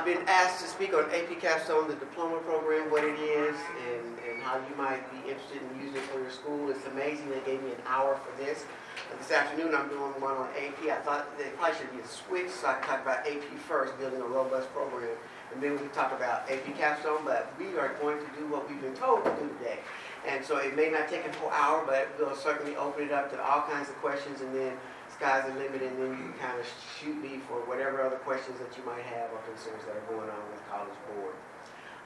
I've been asked to speak on AP Capstone, the diploma program, what it is, and, and how you might be interested in using it for your school. It's amazing they gave me an hour for this. And this afternoon I'm doing one on AP. I thought they probably should be a switch, so I talked about AP first, building a robust program, and then we talk about AP Capstone. But we are going to do what we've been told to do today. And so it may not take a whole hour, but we'll certainly open it up to all kinds of questions, and then sky's the limit, and then you can kind of shoot me for whatever other questions that you might have or concerns that are going on with College Board.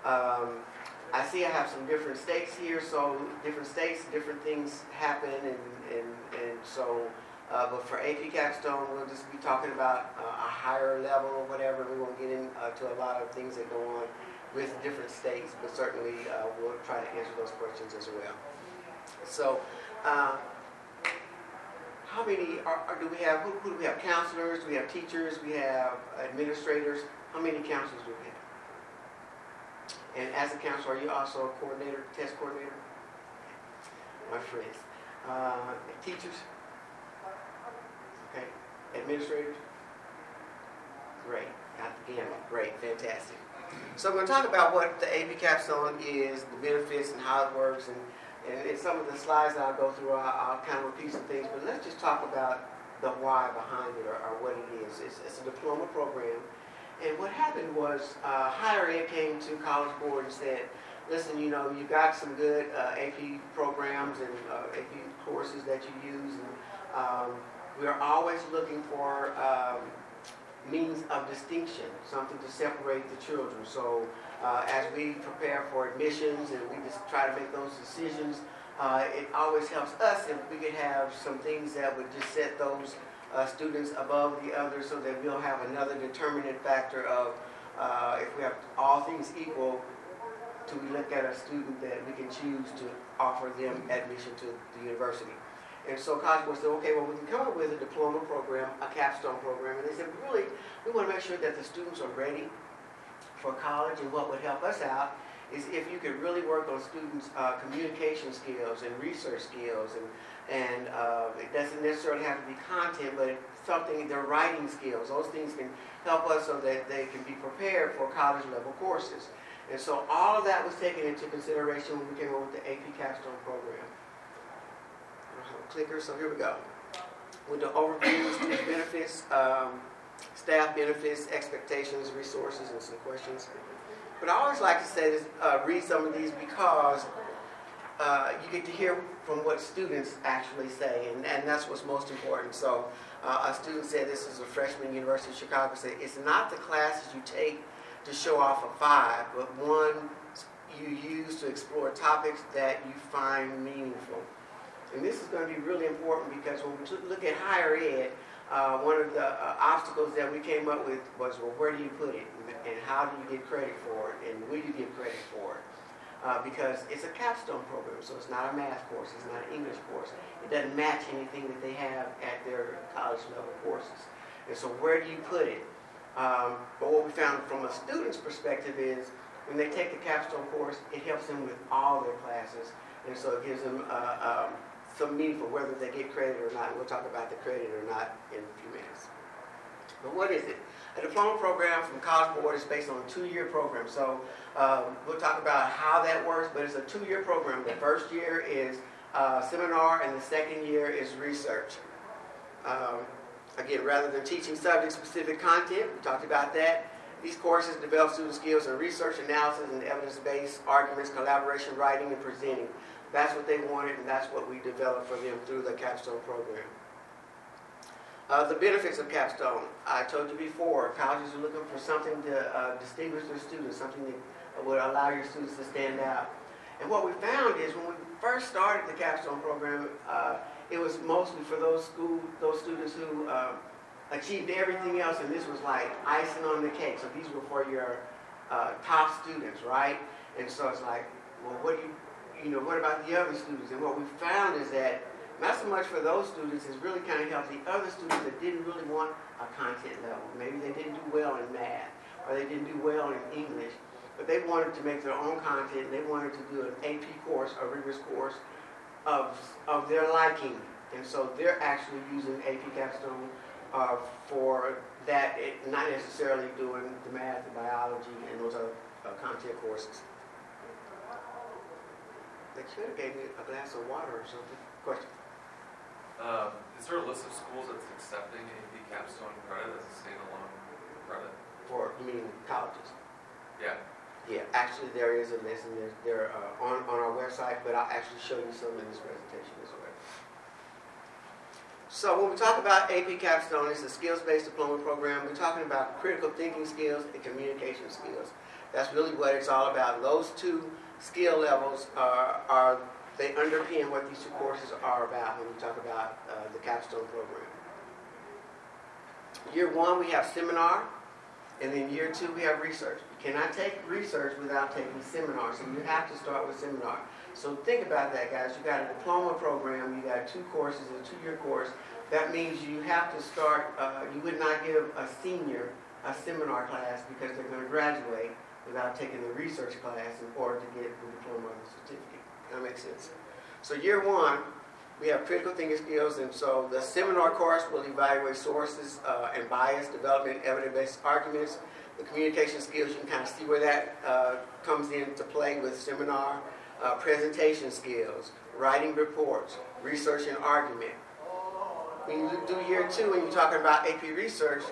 Um, I see I have some different states here, so different states, different things happen, and, and, and so, uh, but for AP Capstone, we'll just be talking about uh, a higher level or whatever. We won't get into uh, a lot of things that go on with different states, but certainly uh, we'll try to answer those questions as well. So, uh, how many are, are, do we have? Who, who do we have? Counselors? Do we have teachers? We have administrators. How many counselors do we have? And as a counselor, are you also a coordinator, test coordinator? My friends. Uh, teachers? Okay. Administrators? Great. Gamut. Great. Fantastic. So I'm going to talk about what the AP capstone is, the benefits, and how it works, and and in some of the slides that I'll go through, I'll, I'll kind of repeat some things, but let's just talk about the why behind it or, or what it is. It's, it's, a diploma program. And what happened was uh, higher ed came to College Board and said, listen, you know, you've got some good uh, AP programs and uh, AP courses that you use. And um, we're always looking for um, means of distinction, something to separate the children. So uh, as we prepare for admissions and we just try to make those decisions, uh, it always helps us if we could have some things that would just set those uh, students above the others so that we'll have another determinant factor of uh, if we have all things equal, do we look at a student that we can choose to offer them admission to the university. And so Board said, okay, well, we can come up with a diploma program, a capstone program. And they said, really, we want to make sure that the students are ready for college, and what would help us out is if you could really work on students' uh, communication skills and research skills, and and uh, it doesn't necessarily have to be content, but something their writing skills. Those things can help us so that they can be prepared for college level courses. And so all of that was taken into consideration when we came up with the AP Capstone program. I don't have a clicker, so here we go. With the overview, student benefits. Um, staff benefits, expectations, resources, and some questions. But I always like to say this, uh, read some of these because uh, you get to hear from what students actually say, and, and that's what's most important. So uh, a student said, this is a freshman University of Chicago, said, it's not the classes you take to show off a five, but one you use to explore topics that you find meaningful. And this is going to be really important because when we look at higher ed, uh, one of the uh, obstacles that we came up with was, well, where do you put it? And how do you get credit for it? And will you get credit for it? Uh, because it's a capstone program, so it's not a math course, it's not an English course. It doesn't match anything that they have at their college level courses. And so where do you put it? Um, but what we found from a student's perspective is when they take the capstone course, it helps them with all their classes. And so it gives them uh, um, some meaningful, whether they get credit or not. We'll talk about the credit or not in a few minutes. But what is it? A diploma program from College Board is based on a two-year program. So um, we'll talk about how that works, but it's a two-year program. The first year is uh, seminar, and the second year is research. Um, again, rather than teaching subject-specific content, we talked about that. These courses develop student skills in research, analysis, and evidence-based arguments, collaboration, writing, and presenting. That's what they wanted, and that's what we developed for them through the Capstone program. Uh, the benefits of Capstone. I told you before, colleges are looking for something to uh, distinguish their students, something that would allow your students to stand out. And what we found is when we first started the Capstone program, uh, it was mostly for those school, those students who uh, achieved everything else, and this was like icing on the cake. So these were for your uh, top students, right? And so it's like, well, what do you you know, what about the other students? And what we found is that not so much for those students, it's really kind of helped the other students that didn't really want a content level. Maybe they didn't do well in math, or they didn't do well in English, but they wanted to make their own content, and they wanted to do an AP course, a rigorous course of, of their liking. And so they're actually using AP Capstone uh, for that it, not necessarily doing the math and biology and those other uh, content courses. They should have gave me a glass of water or something. Question? Um, is there a list of schools that's accepting AP capstone credit as a standalone credit? For, you mean colleges? Yeah. Yeah, actually there is a list and they're, they're uh, on, on our website, but I'll actually show you some in this presentation as well. So when we talk about AP Capstone, it's a skills-based diploma program. We're talking about critical thinking skills and communication skills. That's really what it's all about. Those two skill levels are, are they underpin what these two courses are about when we talk about uh, the capstone program. Year one, we have seminar, and then year two, we have research. You cannot take research without taking seminar, so you have to start with seminar. So think about that, guys. You got a diploma program, you got two courses, a two-year course. That means you have to start, uh, you would not give a senior a seminar class because they're going to graduate without taking the research class in order to get the diploma or the certificate. That makes sense. So year one, we have critical thinking skills, and so the seminar course will evaluate sources uh, and bias, development, evidence-based arguments. The communication skills, you can kind of see where that uh, comes into play with seminar uh, presentation skills, writing reports, research and argument. When you do year two, when you're talking about AP research,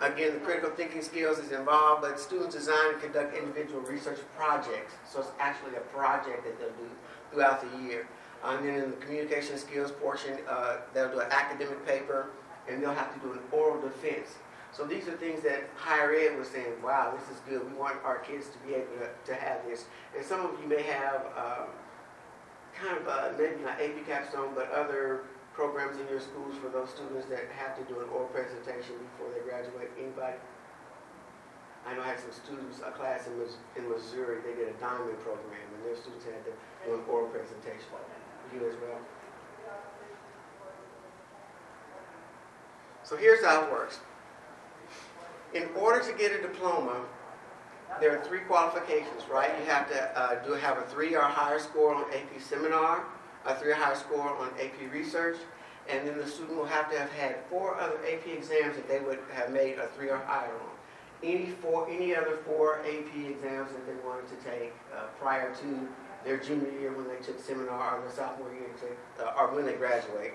again, the critical thinking skills is involved, but students design and conduct individual research projects. So it's actually a project that they'll do throughout the year. And then in the communication skills portion, uh, they'll do an academic paper, and they'll have to do an oral defense. So these are things that higher ed was saying, wow, this is good. We want our kids to be able to, to have this. And some of you may have um, kind of uh, maybe not AP capstone, but other programs in your schools for those students that have to do an oral presentation before they graduate. Anybody? I know I had some students, a class in, in Missouri, they did a diamond program, and their students had to do an oral presentation. You as well? So here's how it works. In order to get a diploma, there are three qualifications, right? You have to uh, do have a three or higher score on AP Seminar, a three or higher score on AP Research, and then the student will have to have had four other AP exams that they would have made a three or higher on. Any four, any other four AP exams that they wanted to take uh, prior to their junior year when they took seminar or their sophomore year to, uh, or when they graduate.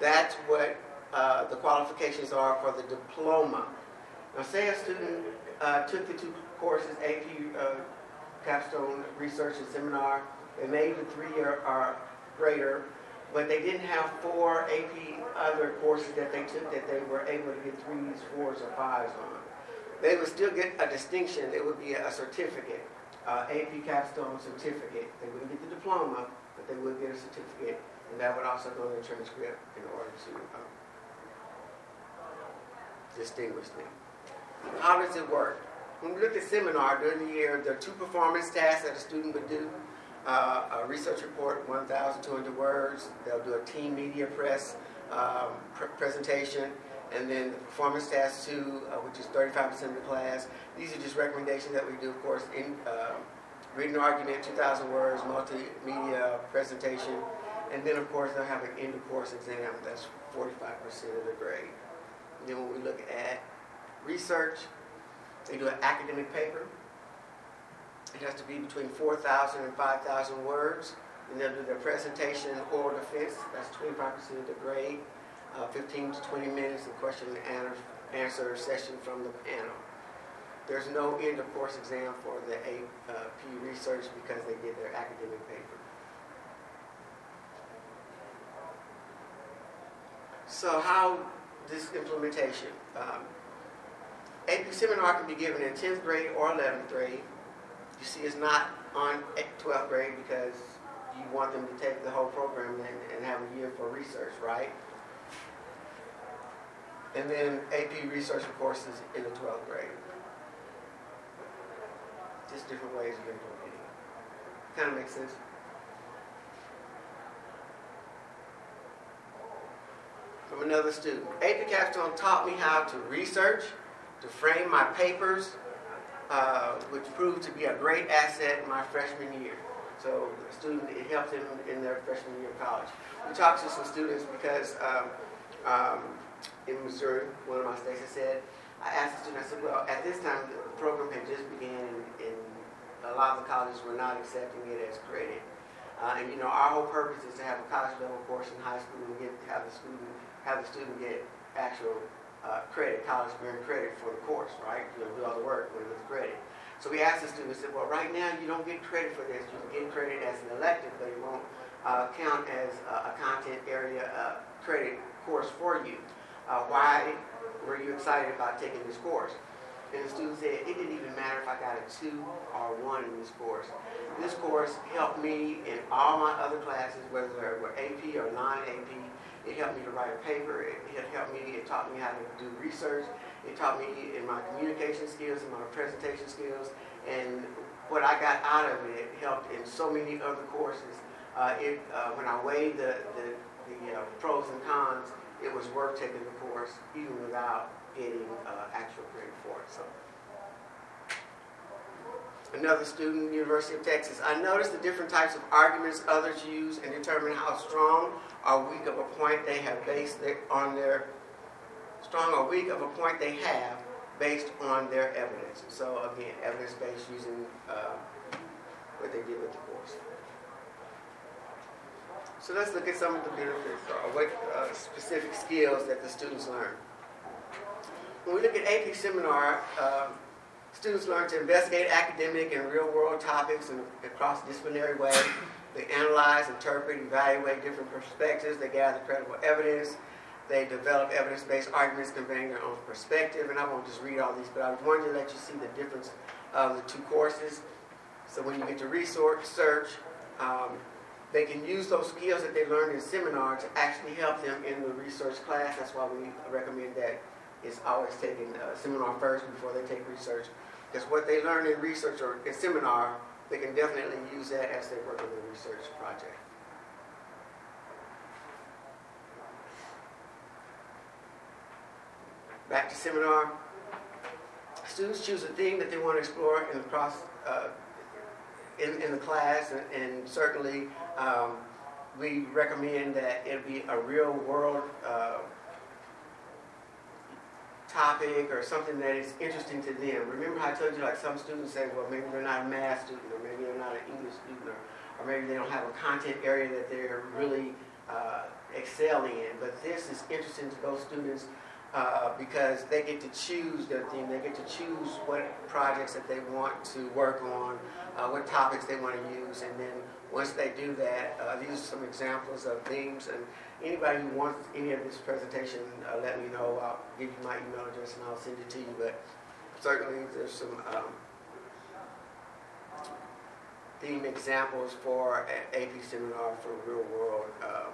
That's what uh, the qualifications are for the diploma. Now, say a student uh, took the two courses, AP uh, Capstone Research and Seminar, they made the three-year or greater, but they didn't have four AP other courses that they took that they were able to get threes, fours, or fives on. They would still get a distinction. It would be a certificate, uh, AP Capstone certificate. They wouldn't get the diploma, but they would get a certificate, and that would also go in the transcript in order to um, distinguish them. How does it work? When we look at seminar during the year, there are two performance tasks that a student would do. Uh, a research report, 1,200 words. They'll do a team media press um, pr presentation, and then the performance task two, uh, which is 35% of the class. These are just recommendations that we do, of course, in uh, written argument, 2,000 words, multimedia presentation, and then, of course, they'll have an end of course exam. That's 45% of the grade. And then when we look at research. They do an academic paper. It has to be between 4,000 and 5,000 words. And they'll do their presentation and oral defense. That's 25% of the grade. Uh, 15 to 20 minutes of question and answer session from the panel. There's no end of course exam for the AP research because they did their academic paper. So how this implementation? Um, AP seminar can be given in 10th grade or 11th grade. You see, it's not on 12th grade because you want them to take the whole program and, and have a year for research, right? And then AP research courses in the 12th grade. Just different ways of implementing it. Kind of makes sense? From another student. AP Capstone taught me how to research, to frame my papers, uh, which proved to be a great asset my freshman year. So the student, it helped him in their freshman year of college. We talked to some students because um, um, in Missouri, one of my states, I said, I asked the student, I said, well, at this time, the program had just began and, and a lot of the colleges were not accepting it as credit. Uh, and you know, our whole purpose is to have a college level course in high school and get, have the student, have the student get actual uh, credit, college earned credit for the course, right? You do all the work with the credit. So we asked the students, said, well, right now you don't get credit for this. You can get credit as an elective, but it won't uh, count as a, a content area uh, credit course for you. Uh, why were you excited about taking this course? And the student said, it didn't even matter if I got a two or one in this course. This course helped me in all my other classes, whether they were AP or non-AP. It helped me to write a paper. It, it helped me, it taught me how to do research. It taught me in my communication skills and my presentation skills. And what I got out of it helped in so many other courses. Uh, it, uh, when I weighed the, the, the uh, pros and cons, it was worth taking the course even without getting uh, actual credit for it. So. Another student, University of Texas. I noticed the different types of arguments others use and determine how strong or weak of a point they have based on their strong or weak of a point they have based on their evidence. So again, evidence-based using uh, what they did with the course. So let's look at some of the benefits or what uh, specific skills that the students learn. When we look at AP seminar, um, students learn to investigate academic and real-world topics in a cross-disciplinary way. They analyze, interpret, evaluate different perspectives. They gather credible evidence. They develop evidence-based arguments conveying their own perspective. And I won't just read all these, but I wanted to let you see the difference of the two courses. So when you get to research, search, um, they can use those skills that they learned in seminar to actually help them in the research class. That's why we recommend that is always taking a seminar first before they take research. Because what they learn in research or in seminar, they can definitely use that as they work on the research project. Back to seminar. Students choose a theme that they want to explore in the process, uh, in, in the class, and, and certainly um, we recommend that it be a real world uh, topic or something that is interesting to them. Remember how I told you, like some students say, well, maybe they're not a math student, or maybe they're not an English student, or, or maybe they don't have a content area that they're really uh, excelling in. But this is interesting to those students uh, because they get to choose their theme. They get to choose what projects that they want to work on, uh, what topics they want to use, and then once they do that, uh, these are some examples of themes. And anybody who wants any of this presentation, uh, let me know. I'll give you my email address and I'll send it to you. But certainly there's some um, theme examples for an AP seminar for real world um,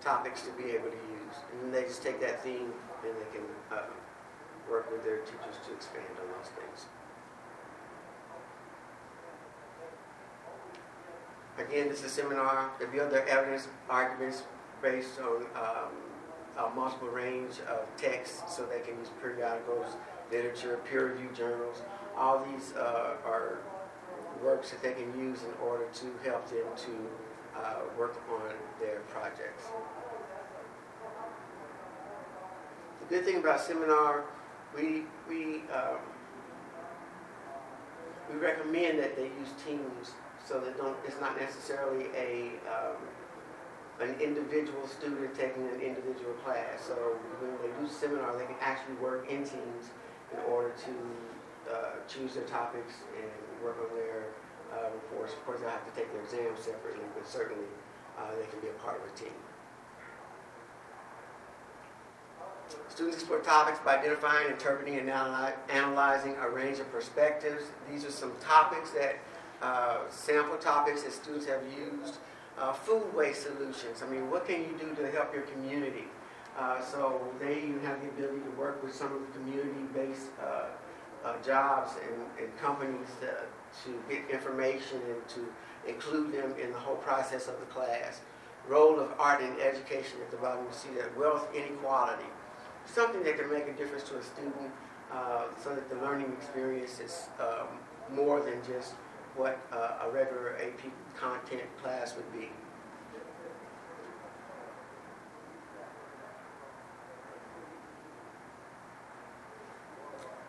topics to be able to use. And they just take that theme and they can uh, work with their teachers to expand on those things. Again, this is a seminar. Build their evidence arguments based on um, a multiple range of texts so they can use periodicals, literature, peer-reviewed journals. All these uh, are works that they can use in order to help them to uh, work on their projects. The good thing about seminar, we, we, um, we recommend that they use teams so that don't, it's not necessarily a, um, an individual student taking an individual class. So when they do seminar, they can actually work in teams in order to uh, choose their topics and work on their uh, reports. Of course, they'll have to take their exams separately, but certainly uh, they can be a part of a team. Students explore topics by identifying, interpreting, and analyzing a range of perspectives. These are some topics that uh, sample topics that students have used. Uh, food waste solutions. I mean, what can you do to help your community? Uh, so they even have the ability to work with some of the community-based uh, uh, jobs and, and companies to, to get information and to include them in the whole process of the class. Role of art in education at the bottom, you see that wealth inequality. Something that can make a difference to a student so that the learning experience is um, more than just what uh, a regular AP content class would be.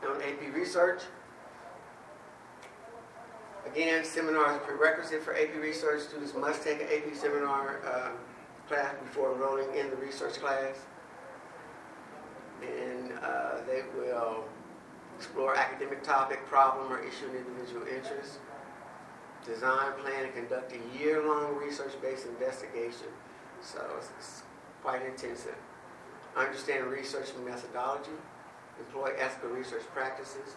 On AP research, again, seminars are prerequisite for AP research. Students must take an AP seminar uh, class before enrolling in the research class. And uh, they will explore academic topic, problem, or issue in individual interest design, plan, and conduct a year-long research-based investigation. So it's, it's quite intensive. Understand research methodology, employ ethical research practices,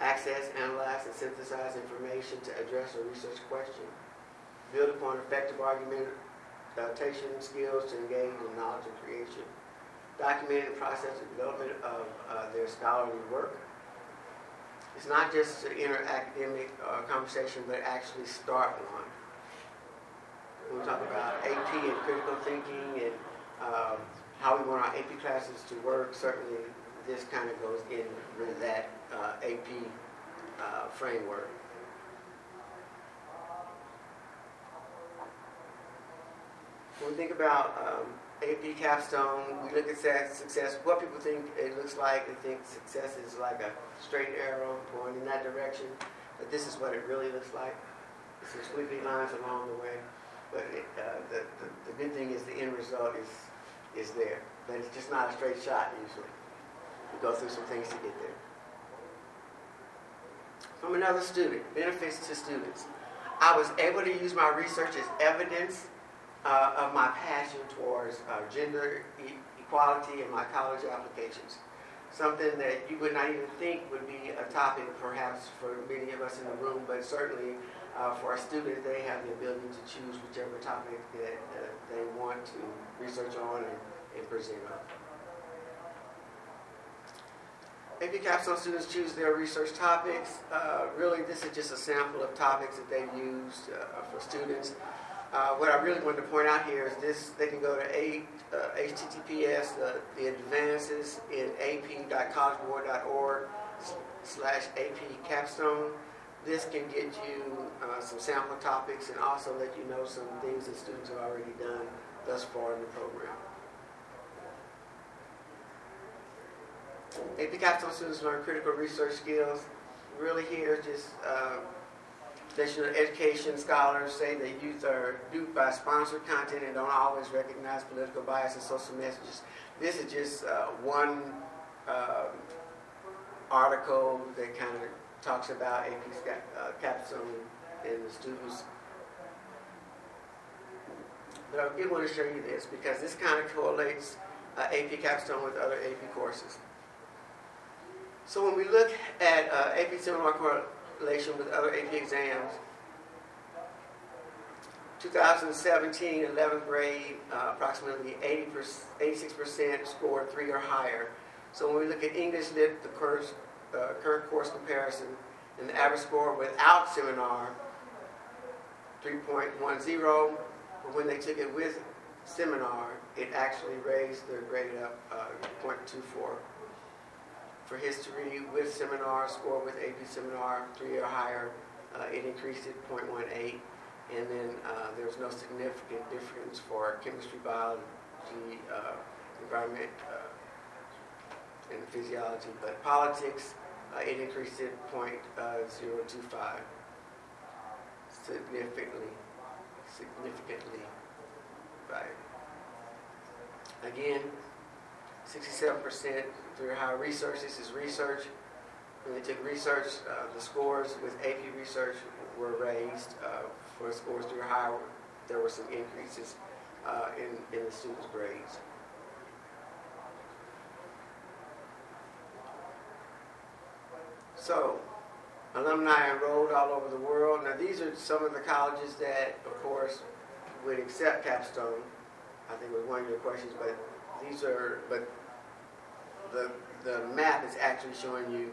access, analyze, and synthesize information to address a research question, build upon effective argumentation skills to engage in knowledge and creation, document and process the development of uh, their scholarly work. It's not just an enter academic uh, conversation, but actually start one. We talk about AP and critical thinking and um, how we want our AP classes to work, certainly this kind of goes in with that uh, AP uh, framework. When we think about um, AP capstone, we look at success, what people think it looks like. They think success is like a straight arrow going in that direction, but this is what it really looks like. It's some squiggly lines along the way, but it, uh, the, the, the good thing is the end result is, is there, but it's just not a straight shot usually. We go through some things to get there. From another student, benefits to students. I was able to use my research as evidence uh, of my passion towards uh, gender e- equality in my college applications. Something that you would not even think would be a topic, perhaps, for many of us in the room, but certainly uh, for our students, they have the ability to choose whichever topic that uh, they want to research on and, and present on. AP Capstone students choose their research topics. Uh, really, this is just a sample of topics that they've used uh, for students. Uh, what I really wanted to point out here is this, they can go to a, uh, https, the advances in ap.collegeboard.org slash AP capstone. This can get you uh, some sample topics and also let you know some things that students have already done thus far in the program. AP capstone students learn critical research skills. Really here just uh, Traditional education scholars say that youth are duped by sponsored content and don't always recognize political bias and social messages. This is just uh, one um, article that kind of talks about AP uh, capstone and the students. But I did want to show you this because this kind of correlates uh, AP capstone with other AP courses. So when we look at uh, AP seminar relation with other AP exams. 2017, 11th grade, uh, approximately 80 86% scored three or higher. So when we look at English Lit, the course, uh, current course comparison, and the average score without seminar, 3.10. But when they took it with seminar, it actually raised their grade up uh, 0.24 for history with seminar, score with AP seminar, three or higher, uh, it increased it 0.18. And then uh, there was no significant difference for chemistry, biology, uh, environment, uh, and physiology. But politics, uh, it increased it uh, 0.025. Significantly, significantly, right. Again, 67% through higher research. This is research. When they took research, uh, the scores with AP research were raised. Uh, for scores through higher, there were some increases uh, in, in the students' grades. So, alumni enrolled all over the world. Now, these are some of the colleges that, of course, would accept capstone. I think was one of your questions, but these are, but the, the map is actually showing you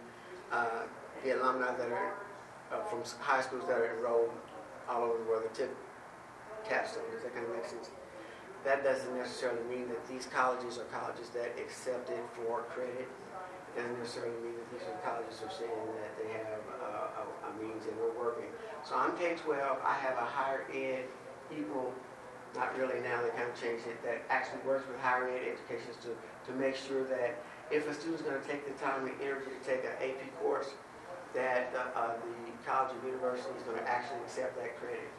uh, the alumni that are uh, from high schools that are enrolled all over the world that took capstone. Does that kind of make sense? That doesn't necessarily mean that these colleges are colleges that accept it for credit. It doesn't necessarily mean that these are colleges are saying that they have uh, a, a means and we're working. So I'm K-12. I have a higher ed equal not really now, they kind of changed it, that actually works with higher ed education to, to make sure that if a student's going to take the time and energy to take an AP course, uh, the college or university is going to actually accept that credit.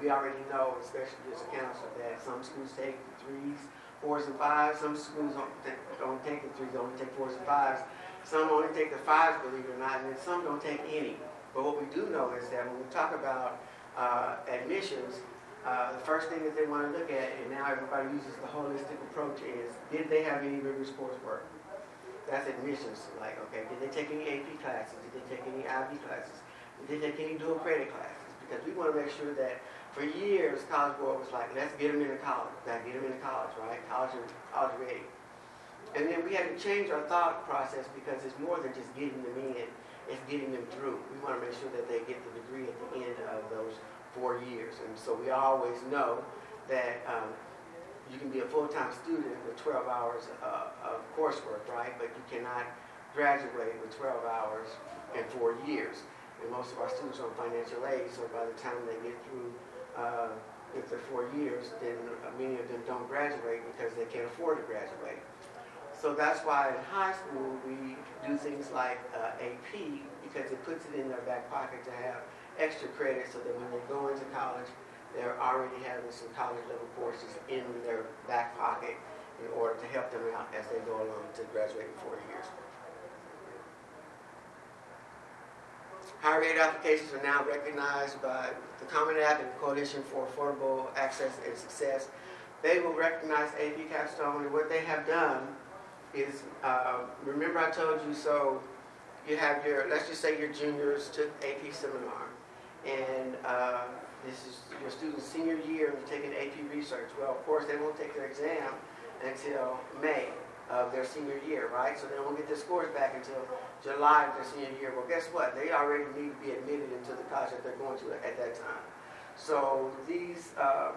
We already know, especially as a counselor, that some schools take the threes, fours, and fives. Some schools don't, take- don't take the threes, they only take fours and fives. Some only take the fives, believe it or not, and some don't take any. But what we do know is that when we talk about uh, admissions, uh, the first thing that they want to look at, and now everybody uses the holistic approach, is did they have any rigorous coursework? That's admissions. Like, okay, did they take any AP classes? Did they take any IB classes? Did they take any dual credit classes? Because we want to make sure that for years, College Board was like, let's get them into college. Gotta get them into college, right? College, college ready. And then we had to change our thought process because it's more than just getting them in, it's getting them through. We want to make sure that they get the degree at the end of those four years. And so we always know that um, you can be a full-time student with 12 hours uh, of coursework, right? But you cannot graduate with 12 hours in four years. And most of our students are on financial aid, so by the time they get through, uh, if they're four years, then uh, many of them don't graduate because they can't afford to graduate. So that's why in high school, we do things like uh, AP because it puts it in their back pocket to have extra credit so that when they go into college, they're already having some college level courses in their back pocket in order to help them out as they go along to graduate in four years. Higher ed applications are now recognized by the Common App and Coalition for Affordable Access and Success. They will recognize AP Capstone, and what they have done is, uh, remember I told you, so you have your, let's just say your juniors took AP seminar, and uh, this is your student's senior year, and you're taking AP research. Well, of course, they won't take their exam until May of their senior year, right? So they won't get their scores back until July of their senior year. Well, guess what? They already need to be admitted into the college that they're going to at that time. So these uh,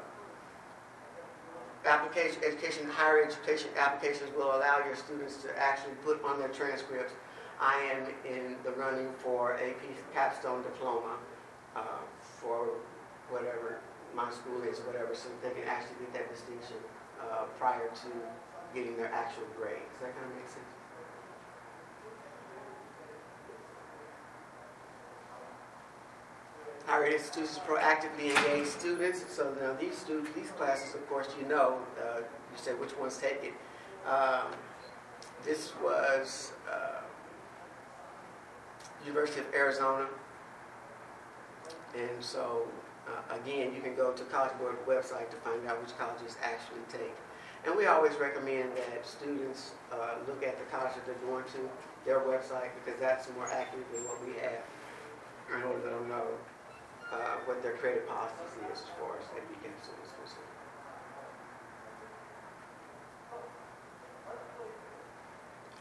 application, education, higher education applications will allow your students to actually put on their transcripts, I am in the running for AP capstone diploma uh, for whatever my school is, whatever, so they can actually get that distinction uh, prior to getting their actual grade. Does that kind of make sense? Our institutions proactively engage students. So now these students, these classes, of course, you know, uh, you said which ones take it. Um, this was uh, University of Arizona. And so, uh, again, you can go to College Board website to find out which colleges actually take. And we always recommend that students uh, look at the college that they're going to, their website, because that's more accurate than what we have in order to know uh, what their credit policy is as far as AP Capstone is concerned.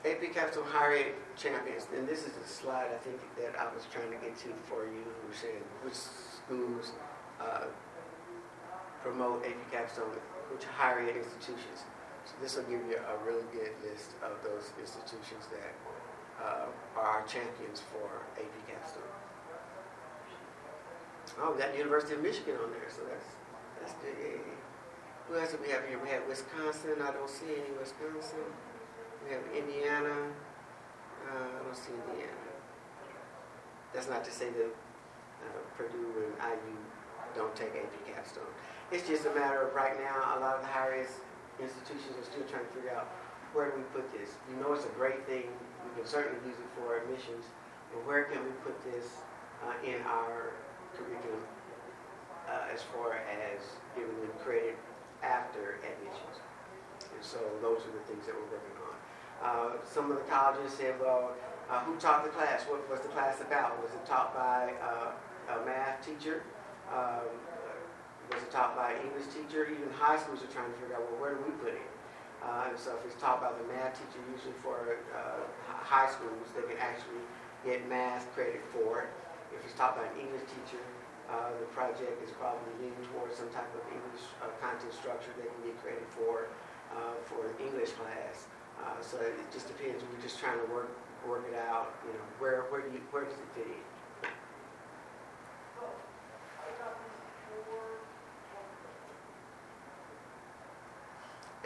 AP Capstone Higher Ed Champions, and this is a slide I think that I was trying to get to for you, who saying which schools uh, promote AP Capstone, which higher ed institutions. So this will give you a really good list of those institutions that uh, are our champions for AP Capstone. Oh, we got University of Michigan on there, so that's that's good. Who else do we have here? We have Wisconsin. I don't see any Wisconsin. We have Indiana. Uh, I don't see Indiana. That's not to say that uh, Purdue and IU don't take AP Capstone. It's just a matter of right now, a lot of the higher institutions are still trying to figure out where do we put this. You know it's a great thing. We can certainly use it for admissions, but where can we put this uh, in our curriculum uh, as far as giving them credit after admissions? And so those are the things that we're working on. Uh, some of the colleges said, well, uh, who taught the class? What was the class about? Was it taught by uh, a math teacher? Um, was taught by an English teacher? Even high schools are trying to figure out, well, where do we put it? Uh, and so if it's taught by the math teacher, usually for uh, high schools, they can actually get math credit for it. If it's taught by an English teacher, uh, the project is probably leaning towards some type of English uh, content structure they can get credit for, uh, for an English class. Uh, so it just depends. We're just trying to work work it out. You know, where where do you where does it fit in?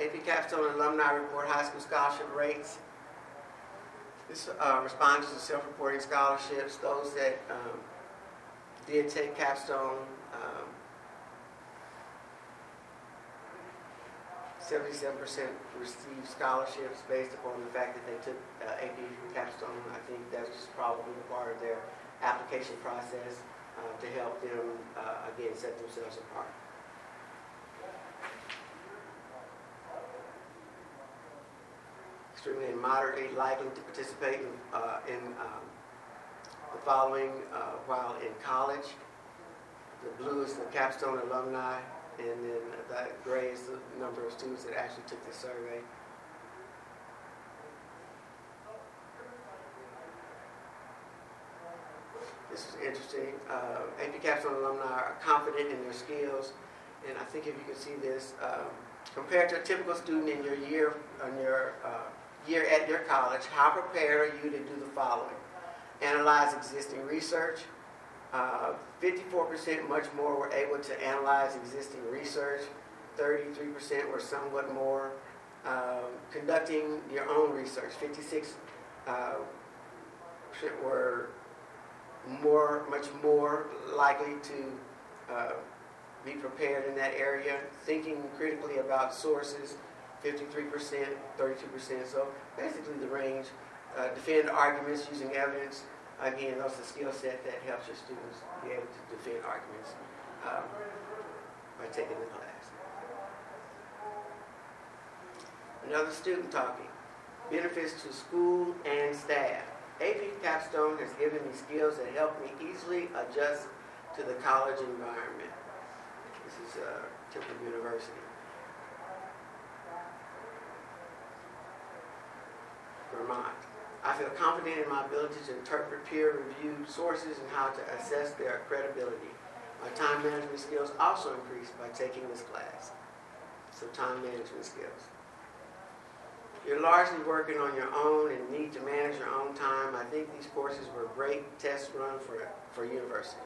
AP Capstone Alumni Report High School Scholarship Rates. This uh, responds to self-reporting scholarships, those that um, did take capstone. Um, 77% received scholarships based upon the fact that they took uh, AP capstone. I think that's just probably part of their application process uh, to help them, uh, again, set themselves apart. Extremely and moderately likely to participate in, uh, in um, the following uh, while in college. The blue is the capstone alumni, and then the gray is the number of students that actually took the survey. This is interesting. Uh, AP Capstone alumni are confident in their skills, and I think if you can see this, um, compared to a typical student in your year, on your uh, year at your college, how prepared are you to do the following? Analyze existing research. Uh, 54% much more were able to analyze existing research. 33% were somewhat more. Um, conducting your own research. 56 uh, were more, much more likely to uh, be prepared in that area. Thinking critically about sources. 53%, 32%. So basically the range. Uh, defend arguments using evidence. Again, that's a skill set that helps your students be able to defend arguments um, by taking the class. Another student talking. Benefits to school and staff. AP Capstone has given me skills that help me easily adjust to the college environment. This is uh, Temple University. Vermont. I feel confident in my ability to interpret peer-reviewed sources and how to assess their credibility. My time management skills also increased by taking this class. So time management skills. You're largely working on your own and need to manage your own time. I think these courses were a great test run for, for university.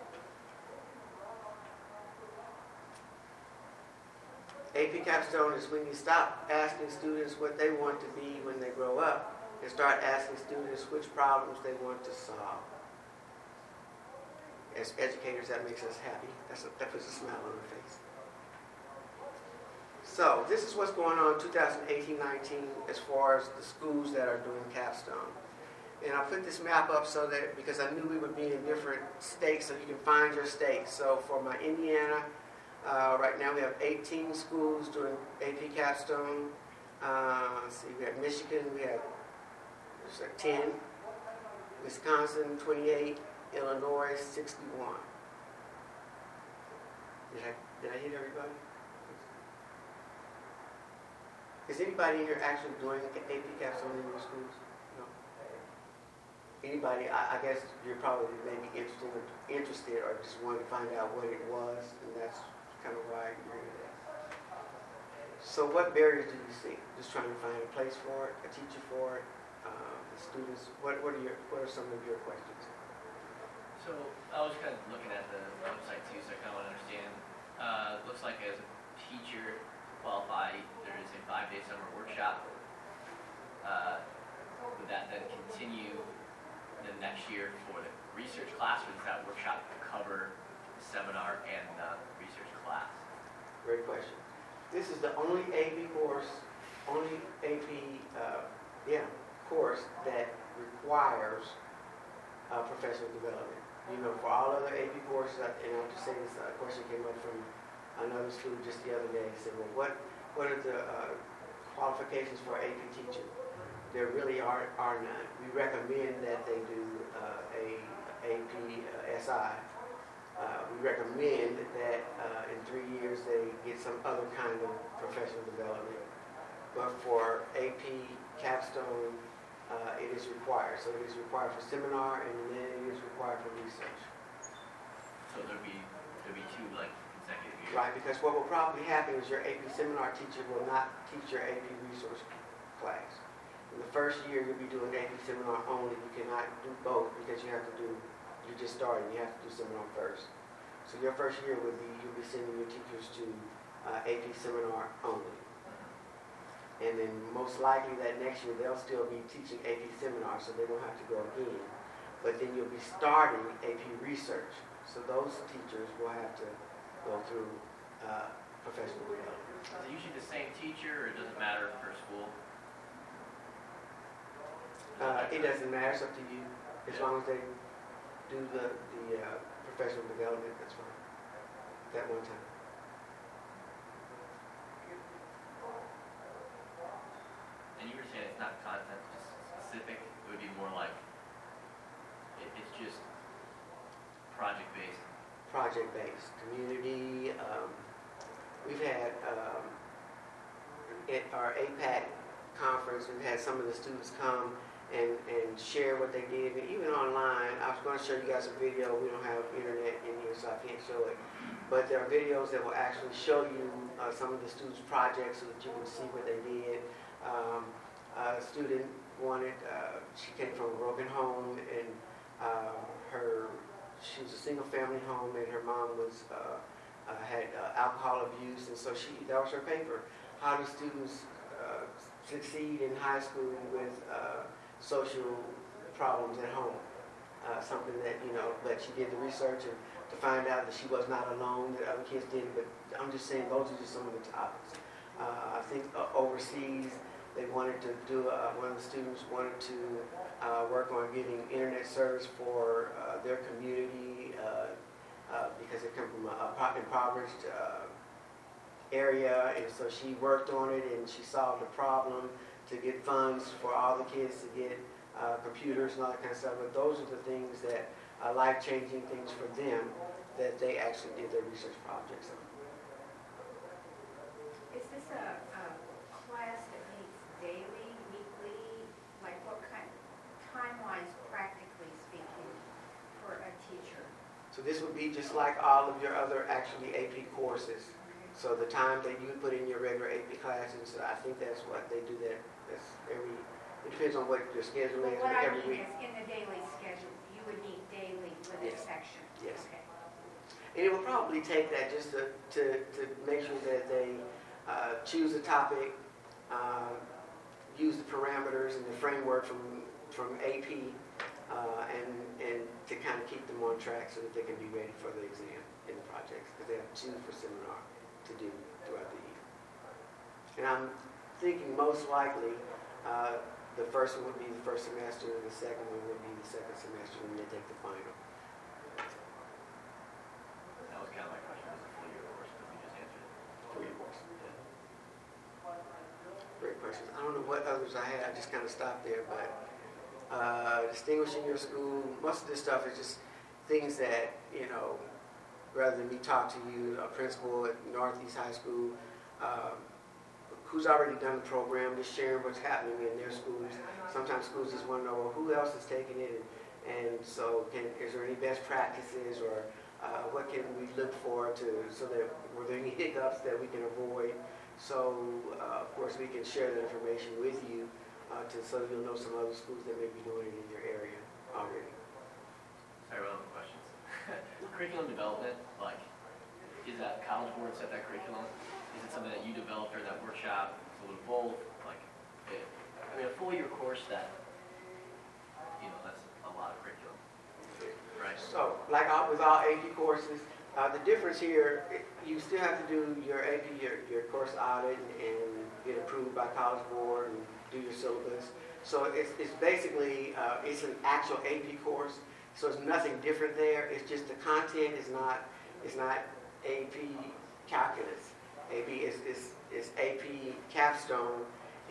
AP Capstone is when you stop asking students what they want to be when they grow up and start asking students which problems they want to solve. As educators, that makes us happy. That's a, that puts a smile on our face. So this is what's going on 2018-19 as far as the schools that are doing capstone. And I put this map up so that because I knew we would be in different states, so you can find your state. So for my Indiana, uh, right now we have 18 schools doing AP capstone. Uh, see, we have Michigan, we have 10, Wisconsin 28, Illinois 61. Did I, did I hit everybody? Is anybody here actually doing AP capstone in your schools? No. Anybody? I, I guess you're probably maybe interested, or interested, or just wanted to find out what it was, and that's kind of why you're here today. So, what barriers do you see? Just trying to find a place for it, a teacher for it, the students. What What are your What are some of your questions? So I was kind of looking at the website too, so I kind of want to understand. Uh, looks like as a teacher to qualify, there is a five-day summer workshop. Uh, would that then continue the next year for the research class, or does that workshop cover the seminar and the research class? Great question. This is the only AP course, only AP, uh, yeah, course that requires uh, professional development. You know, for all other AP courses, I- and I'll just say this uh, question came up from another student just the other day. He said, well, what, what are the uh, qualifications for AP teaching? There really are, are none. We recommend that they do uh, a AP uh, SI. Uh, we recommend that uh, in three years they get some other kind of professional development. But for AP capstone, uh, it is required. So it is required for seminar and then it is required for research. So there'd be there'd be two like consecutive years. Right, because what will probably happen is your AP seminar teacher will not teach your AP resource class. In the first year, you'll be doing AP seminar only. You cannot do both because you have to do, you're just starting, you have to do seminar first. So your first year would be, you'll be sending your teachers to uh, AP seminar only. And then most likely that next year, they'll still be teaching AP seminars, so they won't have to go again. But then you'll be starting AP research. So those teachers will have to go through uh, professional development. Is it usually the same teacher, or it does it matter per school? Uh, It doesn't matter, it's up to you. As long as they do the, the uh, professional development, that's fine. That one time. And you were saying it's not content specific, it would be more like, it, it's just project-based. Project-based, community, um, we've had, um, at our APAC conference, we've had some of the students come and, and share what they did, and even online, I was gonna show you guys a video, we don't have internet in here, so I can't show it. But there are videos that will actually show you, uh, some of the students' projects so that you can see what they did. Um, a student wanted, uh, she came from a broken home and, uh, her she was a single family home and her mom was uh, uh, had uh, alcohol abuse and so she that was her paper. How do students uh, succeed in high school with uh, social problems at home? Uh, something that you know but she did the research and to find out that she was not alone that other kids did but i'm just saying those are just some of the topics. I think overseas they wanted to do uh, one of the students wanted to uh, work on getting internet service for uh, their community uh, uh, because they come from a, a impoverished uh, area, and so she worked on it and she solved the problem to get funds for all the kids to get computers and all that kind of stuff. But those are the things that are life-changing things for them that they actually did their research projects on. Is this a, a class that meets daily, weekly, like what kind, time-wise, practically speaking, for a teacher? So this would be just like all of your other actually AP courses. So the time that you put in your regular AP classes, I think that's what they do that, that's every, it depends on what your schedule Well, is, what but I every mean week. is, in the daily schedule, you would meet daily with a section? Yes. Okay. And it will probably take that just to, to, to make sure that they uh, choose a topic, uh, use the parameters and the framework from, from AP, uh, and, and to kind of keep them on track so that they can be ready for the exam in the projects, because they have two for seminar to do throughout the year. And I'm thinking most likely, uh, the first one would be the first semester, and the second one would be the second semester when they take the final. That was kind of my question, was a full year course, but you just answered it. Three courses. Yeah. Great questions. I don't know what others I had, I just kind of stopped there, but uh, distinguishing your school, most of this stuff is just things that, you know, rather than me talk to you, a principal at Northeast High School, um, who's already done the program, just sharing what's happening in their schools. Sometimes schools just want to know, well, who else is taking it? And, and so can, is there any best practices or uh, what can we look for to, so that, were there any hiccups that we can avoid? So, uh, of course, we can share that information with you uh, to, so you'll know some other schools that may be doing it in your area already. Sorry, relevant questions. Curriculum development, like, is that College Board set that curriculum? Is it something that you developed or that workshop, a little both? Like, it, I mean, a full year course that, you know, that's a lot of curriculum, right? So, like all- with all AP courses, uh, the difference here, you still have to do your AP, your, your course audit and get approved by College Board and do your syllabus. So it's, it's basically, uh, it's an actual AP course, so it's nothing different there. It's just the content is not, is not AP calculus. AP is, is, is AP capstone,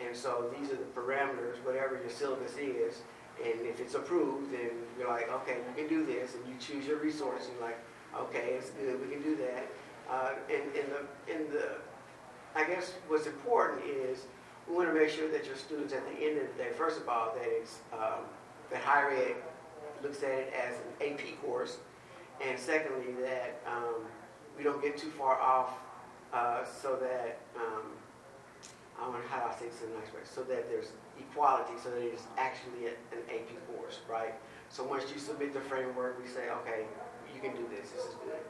and so these are the parameters, whatever your syllabus is. And if it's approved, then you're like, okay, you can do this, and you choose your resource, and you're like, okay, it's good, we can do that. Uh, and, and the, and the, I guess what's important is, we want to make sure that your students at the end of the day, first of all, that it's, um, that higher ed looks at it as an AP course, and secondly, that, um, we don't get too far off, uh, so that, um, I don't know how I say this in a nice way, so that there's equality, so that it is actually a- an AP course, right? So once you submit the framework, we say, okay, you can do this, this is good.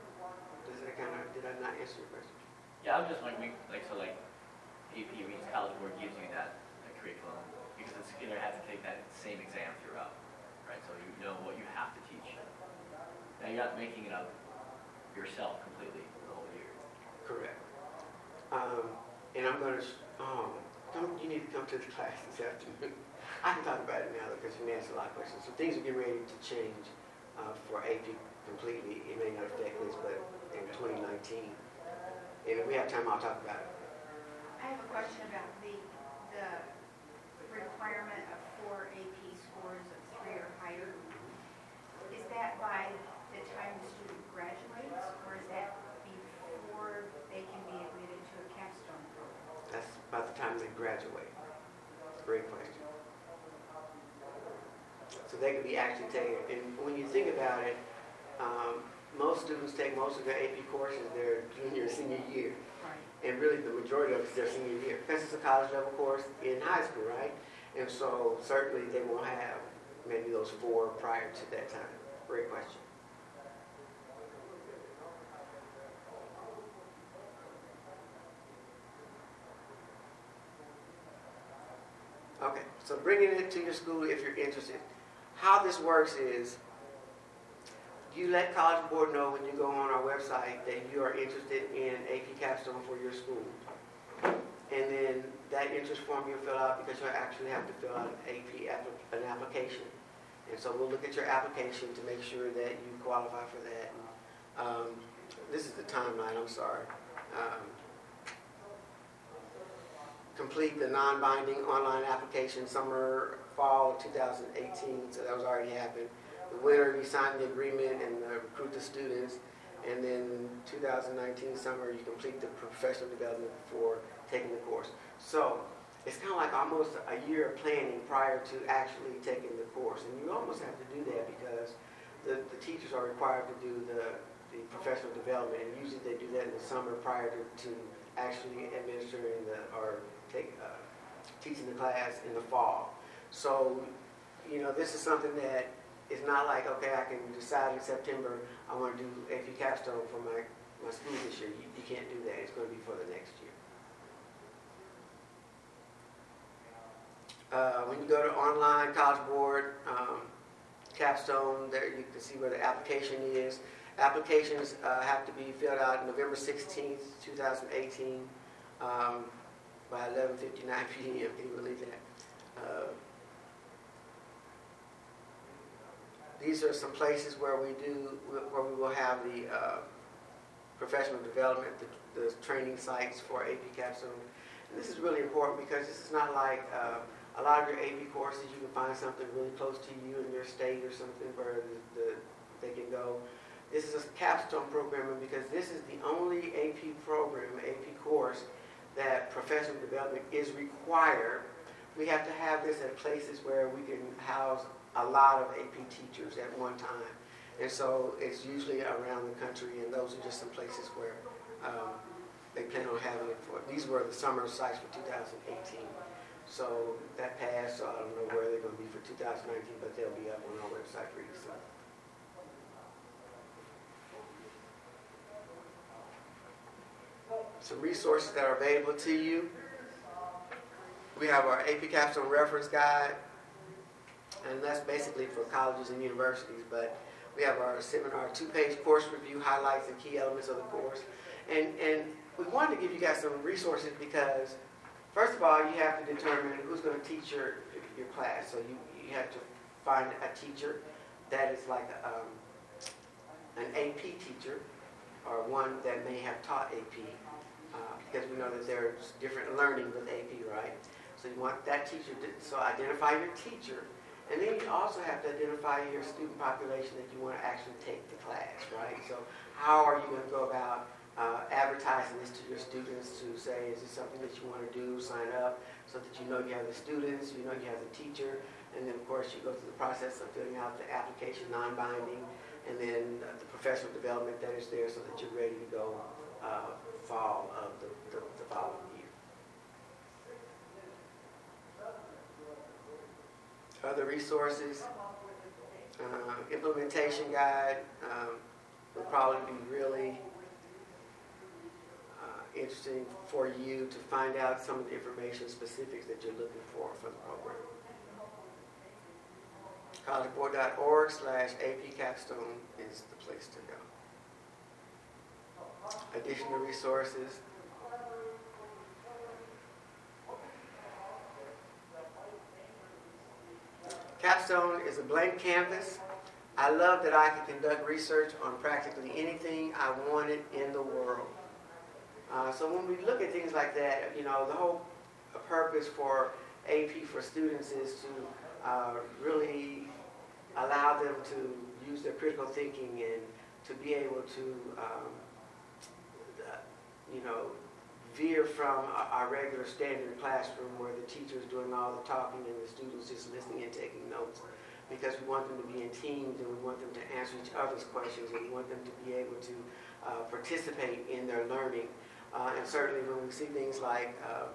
Does that kind of, did I not answer your question? Yeah, I'm just like, like, so like, AP Reads College Board gives you that, that curriculum, because it's gonna have to take that same exam throughout, right? So you know what you have to teach. Now, you're not making it up yourself completely the whole year. Correct. Um, and I'm gonna, um, don't, you need to come to the class this afternoon. I can talk about it now because you can answer a lot of questions. So things are getting ready to change, uh, for AP completely. It may not affect this, but in twenty nineteen. And if we have time, I'll talk about it. I have a question about the, the requirement of four AP scores of three or higher. Is that by the time the student graduates, or is that before they can be admitted to a capstone program? That's by the time they graduate. Great question. So they could be actually taking, and when you think about it, most students take most of their AP courses their junior, and senior year. Right. And really, the majority of it's their senior year, because it's a college level course in high school, right? And so certainly they won't have maybe those four prior to that time. Great question. Okay, so bringing it to your school if you're interested. How this works is you let College Board know when you go on our website that you are interested in AP Capstone for your school. And then that interest form you'll fill out because you'll actually have to fill out an AP, an application. And so we'll look at your application to make sure that you qualify for that. Um, This is the timeline, I'm sorry. Um, Complete the non-binding online application summer, fall of 2018, so that was already happened. The winter, you sign the agreement and uh, recruit the students. And then 2019 summer, you complete the professional development before taking the course. So it's kind of like almost a year of planning prior to actually taking the course. And you almost have to do that because the, the teachers are required to do the, the professional development. And usually they do that in the summer prior to, to actually administering the, or take, uh, teaching the class in the fall. So, you know, this is something that is not like, okay, I can decide in September, I want to do AP capstone for my, my school this year. You, you can't do that. It's going to be for the next year. Uh, when you go to online College Board, um, capstone, there you can see where the application is. Applications uh, have to be filled out November 16th, 2018, um, by 11:59 p.m. Can you believe that? Uh, These are some places where we do, where we will have the uh, professional development, the, the training sites for AP capstone. And this is really important because this is not like uh, a lot of your AP courses, you can find something really close to you in your state or something where the, the, they can go. This is a capstone program because this is the only AP program, AP course, that professional development is required. We have to have this at places where we can house a lot of AP teachers at one time. And so it's usually around the country, and those are just some places where um, they plan on having it for. These were the summer sites for 2018. So that passed, so I don't know where they're going to be for 2019, but they'll be up on our website pretty soon. Some resources that are available to you. We have our AP Capstone Reference Guide, and that's basically for colleges and universities, but we have our seminar, two-page course review, highlights and key elements of the course. And, and we wanted to give you guys some resources because, first of all, you have to determine who's going to teach your, your class. So you, you have to find a teacher that is like um, an AP teacher or one that may have taught AP uh, because we know that there's different learning with AP, right? So you want that teacher to, so identify your teacher and then you also have to identify your student population that you want to actually take the class, right? So how are you going to go about uh, advertising this to your students to say, is this something that you want to do, sign up, so that you know you have the students, you know you have the teacher, and then of course you go through the process of filling out the application, non-binding, and then uh, the professional development that is there so that you're ready to go uh, fall of the, the, the following year. Other resources, uh, implementation guide um, would probably be really uh, interesting for you to find out some of the information specifics that you're looking for for the program. collegeboard.org slash AP Capstone is the place to go. Additional resources. Capstone is a blank canvas. I love that I can conduct research on practically anything I wanted in the world. Uh, so when we look at things like that, you know, the whole purpose for AP for students is to uh, really allow them to use their critical thinking and to be able to, um, uh, you know, veer from our- regular standard classroom where the teacher is doing all the talking and the students just listening and taking notes. Because we want them to be in teams and we want them to answer each other's questions and we want them to be able to uh, participate in their learning. Uh, and certainly when we see things like uh,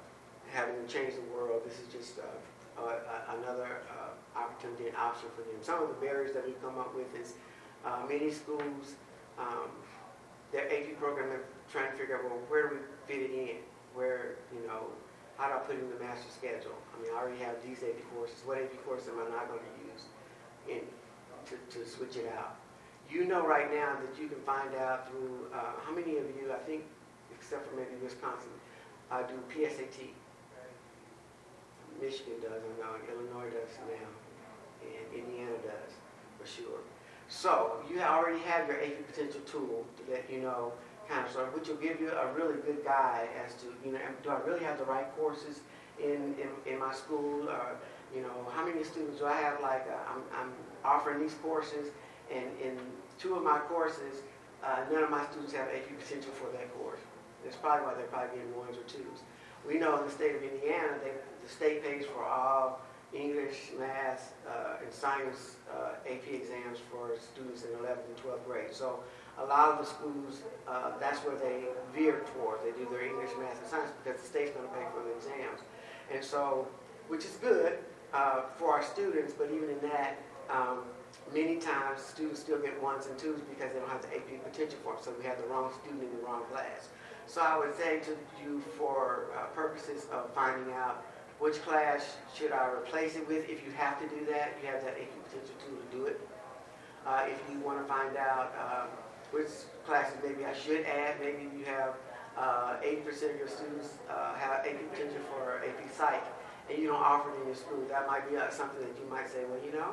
having to change the world, this is just uh, another uh, opportunity and option for them. Some of the barriers that we come up with is uh, many schools, um, their AP program, trying to figure out, well, where do we fit it in? Where, you know, how do I put it in the master schedule? I mean, I already have these AP courses. What AP course am I not going to use in, to, to switch it out? You know right now that you can find out through, uh, how many of you, I think, except for maybe Wisconsin, uh, do PSAT? Michigan does, I know, Illinois does now, and Indiana does, for sure. So you already have your AP potential tool to let you know so which will give you a really good guide as to, you know, do I really have the right courses in, in, in my school? Or, you know, how many students do I have? Like, uh, I'm, I'm offering these courses, and in two of my courses, uh, none of my students have AP potential for that course. That's probably why they're probably getting ones or twos. We know in the state of Indiana, they, the state pays for all English, math, uh, and science uh, AP exams for students in 11th and 12th grade. So a lot of the schools, uh, that's where they veer towards. They do their English, math, and science because the state's going to pay for the exams. And so, which is good uh, for our students, but even in that, um, many times students still get ones and twos because they don't have the AP potential for it. So we have the wrong student in the wrong class. So I would say to you, for uh, purposes of finding out which class should I replace it with, if you have to do that, you have that AP potential tool to do it. Uh, if you want to find out um, which classes maybe I should add, maybe you have uh, 80% of your students uh, have AP potential for AP Psych, and you don't offer it in your school. That might be uh, something that you might say, well, you know,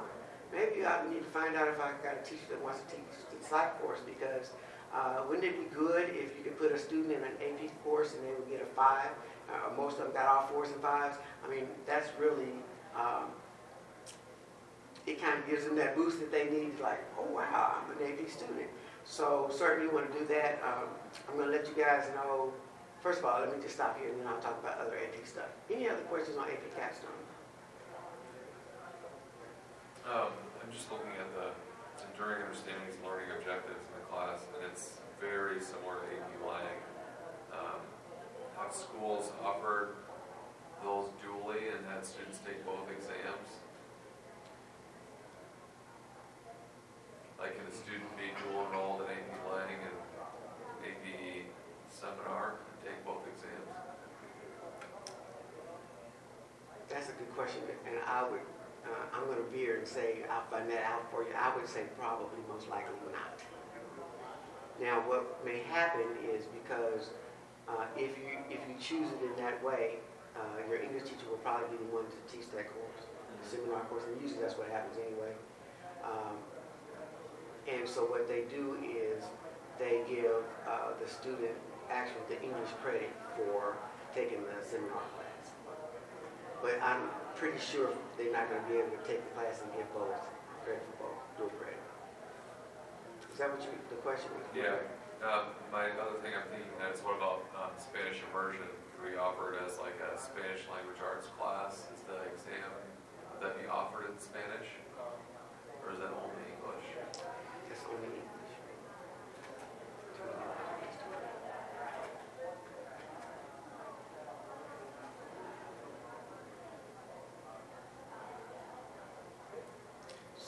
maybe I need to find out if I got a teacher that wants to teach the Psych course because uh, wouldn't it be good if you could put a student in an AP course and they would get a five? Uh, most of them got all fours and fives. I mean, that's really, um, it kind of gives them that boost that they need, like, oh wow, I'm an AP student. So certainly want to do that. Um, I'm going to let you guys know, first of all, let me just stop here and then I'll talk about other AP stuff. Any other questions on AP Capstone? Um, I'm just looking at the enduring understandings and learning objectives in the class, and it's very similar to AP Lang. Um, have schools offered those dually and had students take both exams? Like, can a student be dual enrolled in AP Lang and AP Seminar and take both exams? That's a good question, and I would, uh, I'm going to veer and say, I'll find that out for you. I would say probably most likely not. Now, what may happen is because uh, if you if you choose it in that way, uh, your English teacher will probably be the one to teach that course, seminar course, and usually that's what happens anyway. Um, and so what they do is they give uh, the student actually the English credit for taking the seminar class. But I'm pretty sure they're not going to be able to take the class and get both credit for both, dual credit. Is that what you, the question was? Yeah. Um, my other thing I'm thinking is what about um, Spanish immersion? Could we offer it as like a Spanish language arts class? Is the exam, that be offered in Spanish? Or is that only English? It's only English.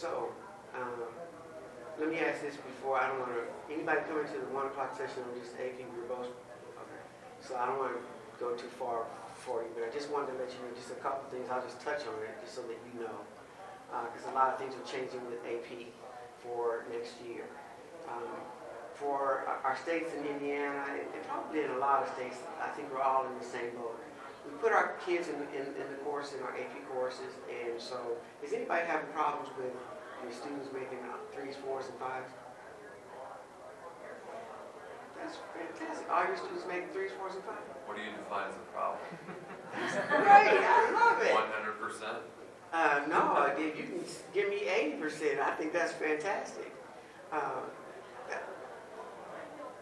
So, um, let me ask this before, I don't want to, anybody coming to the one o'clock session on just AP, we're both, okay. So I don't want to go too far for you, but I just wanted to let you know just a couple things. I'll just touch on it just so that you know. Because a lot of things are changing with AP for next year. Um, for our- states in Indiana, and probably in a lot of states, I think we're all in the same boat. We put our kids in, in, in the course, in our AP courses, and so, is anybody having problems with your students making uh, threes, fours, and fives? That's fantastic. All your students making threes, fours, and fives? What do you define as a problem? Great, I love it. One hundred percent? Uh, no, if you can give me eighty percent, I think that's fantastic. That-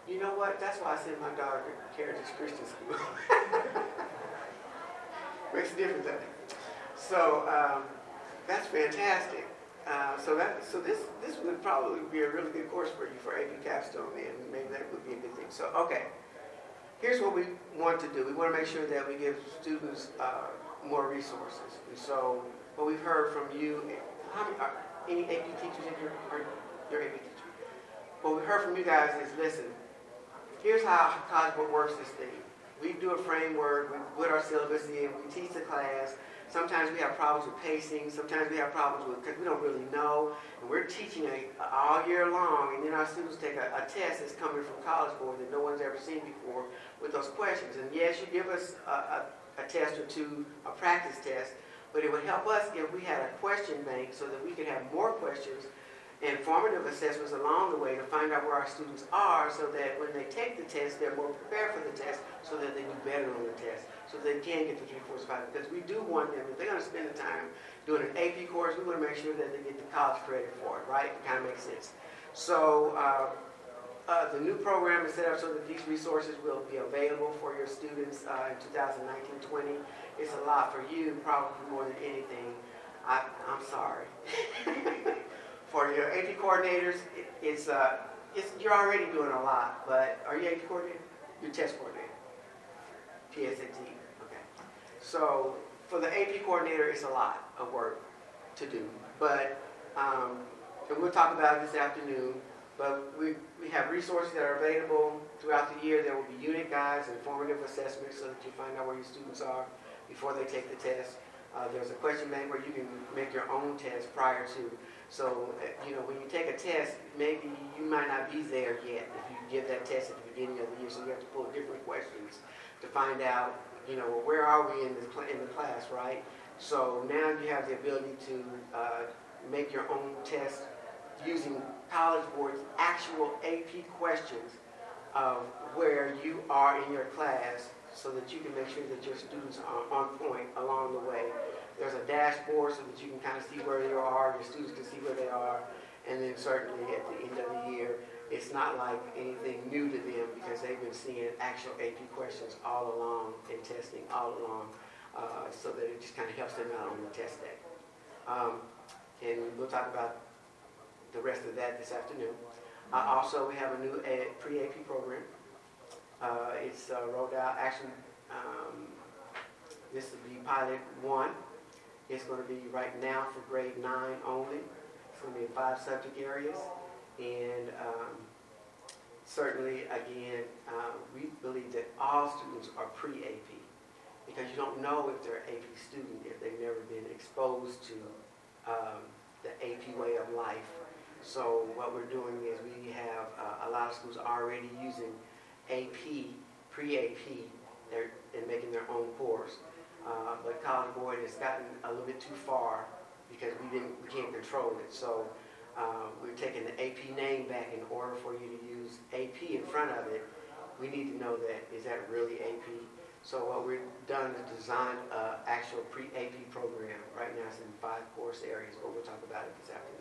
You know what, that's why I sent my daughter to Heritage Christian School. Makes a difference, doesn't it? So, um, that's fantastic. Uh, so that, so this, this would probably be a really good course for you for AP Capstone, and maybe that would be a good thing. So, okay, here's what we want to do. We want to make sure that we give students, uh, more resources. And so, what we've heard from you, how many, are any AP teachers in here, are, your AP teacher? What we heard from you guys is, listen, here's how College Board works this thing. We do a framework, we put our syllabus in, we teach the class. Sometimes we have problems with pacing, sometimes we have problems with, because we don't really know. And we're teaching a, all year long, and then our students take a, a test that's coming from College Board that no one's ever seen before with those questions. And yes, you give us a, a, a test or two, a practice test, but it would help us if we had a question bank so that we could have more questions and formative assessments along the way to find out where our students are so that when they take the test, they're more prepared for the test so that they do better on the test, so they can get the three, four, five. Because we do want them, if they're going to spend the time doing an AP course, we want to make sure that they get the college credit for it, right? It kind of makes sense. So uh, uh, the new program is set up so that these resources will be available for your students uh, in 2019-20. It's a lot for you, probably more than anything. I, I'm sorry. for your AP coordinators, it, it's, uh, it's, you're already doing a lot, but are you AP coordinator? You're test coordinator. PSAT, okay. So for the AP coordinator, it's a lot of work to do. But, um, and we'll talk about it this afternoon, but we, we have resources that are available throughout the year. There will be unit guides and formative assessments so that you find out where your students are before they take the test. Uh, there's a question bank where you can make your own test prior to. So, uh, you know, when you take a test, maybe you might not be there yet if you give that test at the beginning of the year. So you have to pull different questions to find out, you know, well, where are we in the, cl- in the class, right? So now you have the ability to uh, make your own test using College Board's actual AP questions of where you are in your class so that you can make sure that your students are on point along the way. There's a dashboard so that you can kind of see where you are, your students can see where they are, and then certainly at the end of the year, it's not like anything new to them because they've been seeing actual AP questions all along and testing all along, uh, so that it just kind of helps them out on the test day. Um, and we'll talk about the rest of that this afternoon. Uh, also, we have a new pre-AP program. Uh, it's uh, rolled out, actually, um, this will be pilot one. It's going to be right now for grade nine only. It's going to be in five subject areas. And um, certainly, again, uh, we believe that all students are pre-AP because you don't know if they're an AP student if they've never been exposed to um, the AP way of life. So what we're doing is we have uh, a lot of schools already using AP, pre-AP, they're, and making their own course. Uh, but College Board has gotten a little bit too far because we didn't, we can't control it. So uh, we're taking the AP name back in order for you to use AP in front of it. We need to know that, is that really AP? So what we've done is designed an actual pre-AP program. Right now it's in five course areas, but we'll talk about it this afternoon.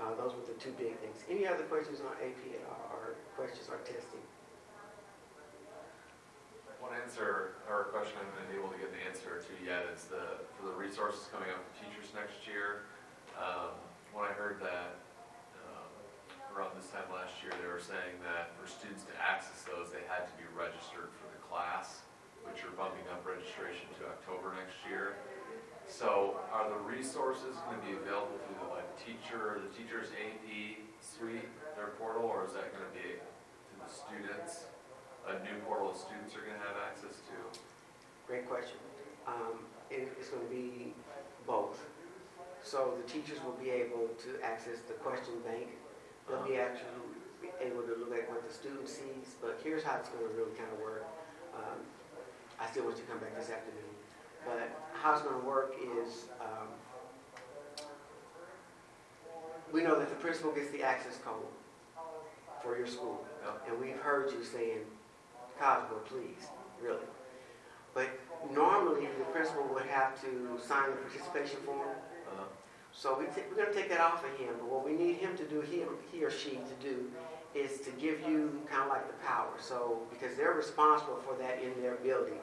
Uh, those were the two big things. Any other questions on AP or, questions on testing? One answer, or question I haven't been able to get the answer to yet is the, for the resources coming up for teachers next year. Um, when I heard that, um, around this time last year, they were saying that for students to access those, they had to be registered for the class, which are bumping up registration to October next year. So are the resources going to be available through the like teacher, the teacher's AP suite, their portal, or is that going to be to the students? a new portal that students are gonna have access to? Great question. Um, it, it's gonna be both. So the teachers will be able to access the question bank. They'll be actually able to look at what the student sees, but here's how it's gonna really kind of work. Um, I still want you to come back this afternoon. But how it's gonna work is, um, we know that the principal gets the access code for your school. And we've heard you saying, Cosmo, please, really. But normally, the principal would have to sign the participation form. Uh, So we ta- we're gonna take that off of him, but what we need him to do, he, he or she to do, is to give you kind of like the power. So, because they're responsible for that in their building.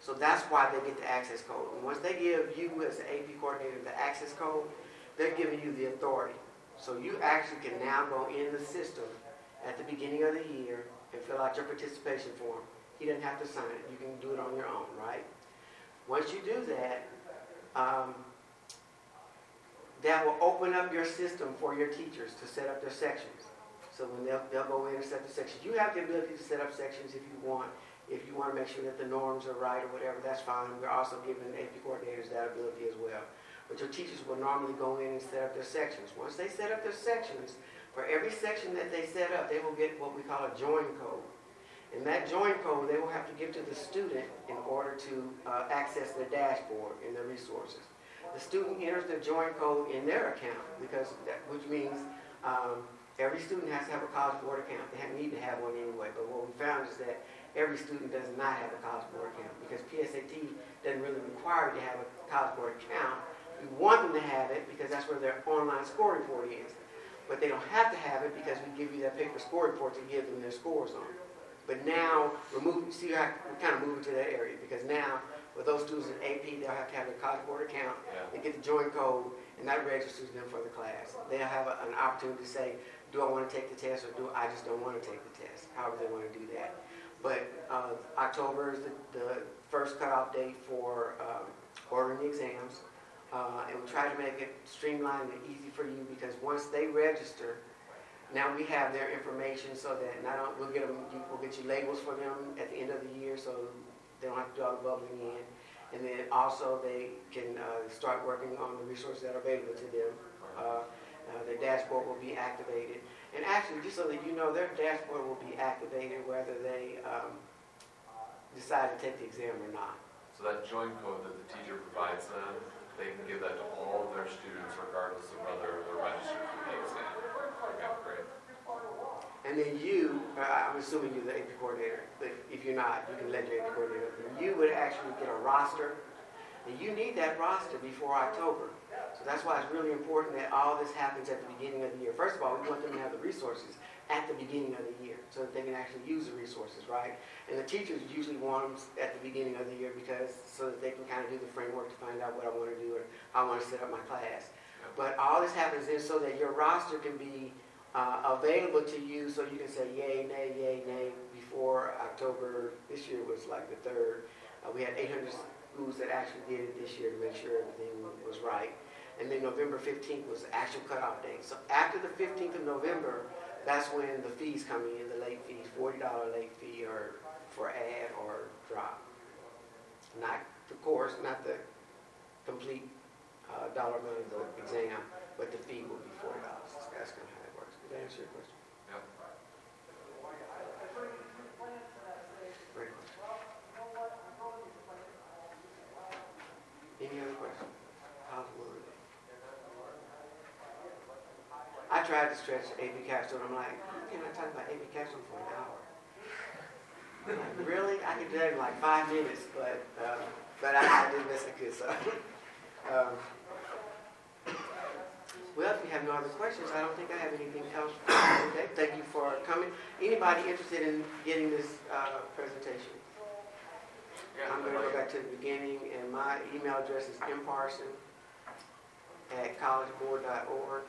So that's why they get the access code. And once they give you as the AP coordinator the access code, they're giving you the authority. So you actually can now go in the system at the beginning of the year and fill out your participation form. He doesn't have to sign it. You can do it on your own, right? Once you do that, um, that will open up your system for your teachers to set up their sections. So when they'll, they'll go in and set the sections, you have the ability to set up sections if you want. If you want to make sure that the norms are right or whatever, that's fine. We're also giving AP coordinators that ability as well. But your teachers will normally go in and set up their sections. Once they set up their sections, for every section that they set up, they will get what we call a join code. And that join code, they will have to give to the student in order to uh, access their dashboard and their resources. The student enters the join code in their account, because that, which means um, every student has to have a College Board account. They have, need to have one anyway, but what we found is that every student does not have a College Board account, because PSAT doesn't really require you to have a College Board account. We want them to have it, because that's where their online score report is. But they don't have to have it, because we give you that paper score report to give them their scores on. But now, we're moving, see how we're kind of moving to that area, because now, with those students in AP, they'll have to have their College Board account, yeah, they get the join code, and that registers them for the class. They'll have a- an opportunity to say, do I want to take the test, or do I just don't want to take the test, however they want to do that. But uh, October is the, the first cutoff date for um, ordering the exams, uh, and we try to make it streamlined and easy for you, because once they register, now we have their information so that not only, we'll get them, we'll get you labels for them at the end of the year, so they don't have to do all the bubbling in. And then also they can uh, start working on the resources that are available to them. Uh, uh, Their dashboard will be activated. And actually, just so that you know, their dashboard will be activated whether they um, decide to take the exam or not. so that join code that the teacher provides them, they can give that to all of their students regardless of whether they're registered for the exam. Okay, great. And then you, uh, I'm assuming you're the AP coordinator, but if you're not, you can let your AP coordinator. You would actually get a roster, and you need that roster before October. So that's why it's really important that all this happens at the beginning of the year. First of all, we want them to have the resources at the beginning of the year, so that they can actually use the resources, right? And the teachers usually want them at the beginning of the year because, so that they can kind of do the framework to find out what I want to do or how I want to set up my class. But all this happens is so that your roster can be uh, available to you so you can say yay, nay, yay, nay before October. This year was like the third. Uh, we had 800 schools that actually did it this year to make sure everything was right. And then November 15th was the actual cutoff date. So after the 15th of November, that's when the fees come in, the late fees, $40 late fee or for add or drop. Not the course, not the complete uh, dollar amount of the exam, but the fee will be $40. That's kind of how it works. Did that answer your question? Yep. Great question. Any other questions? How's the word? I tried to stretch AP capstone. I'm like, how can I talk about AP capstone for an hour? I'm like, really? I could do that in like five minutes, but um, but I, I did best I could. So, um, well, if you have no other questions, I don't think I have anything else. Okay, thank you for coming. Anybody interested in getting this uh, presentation? Yeah, I'm going to go back to the beginning, and my email address is mparson at collegeboard.org.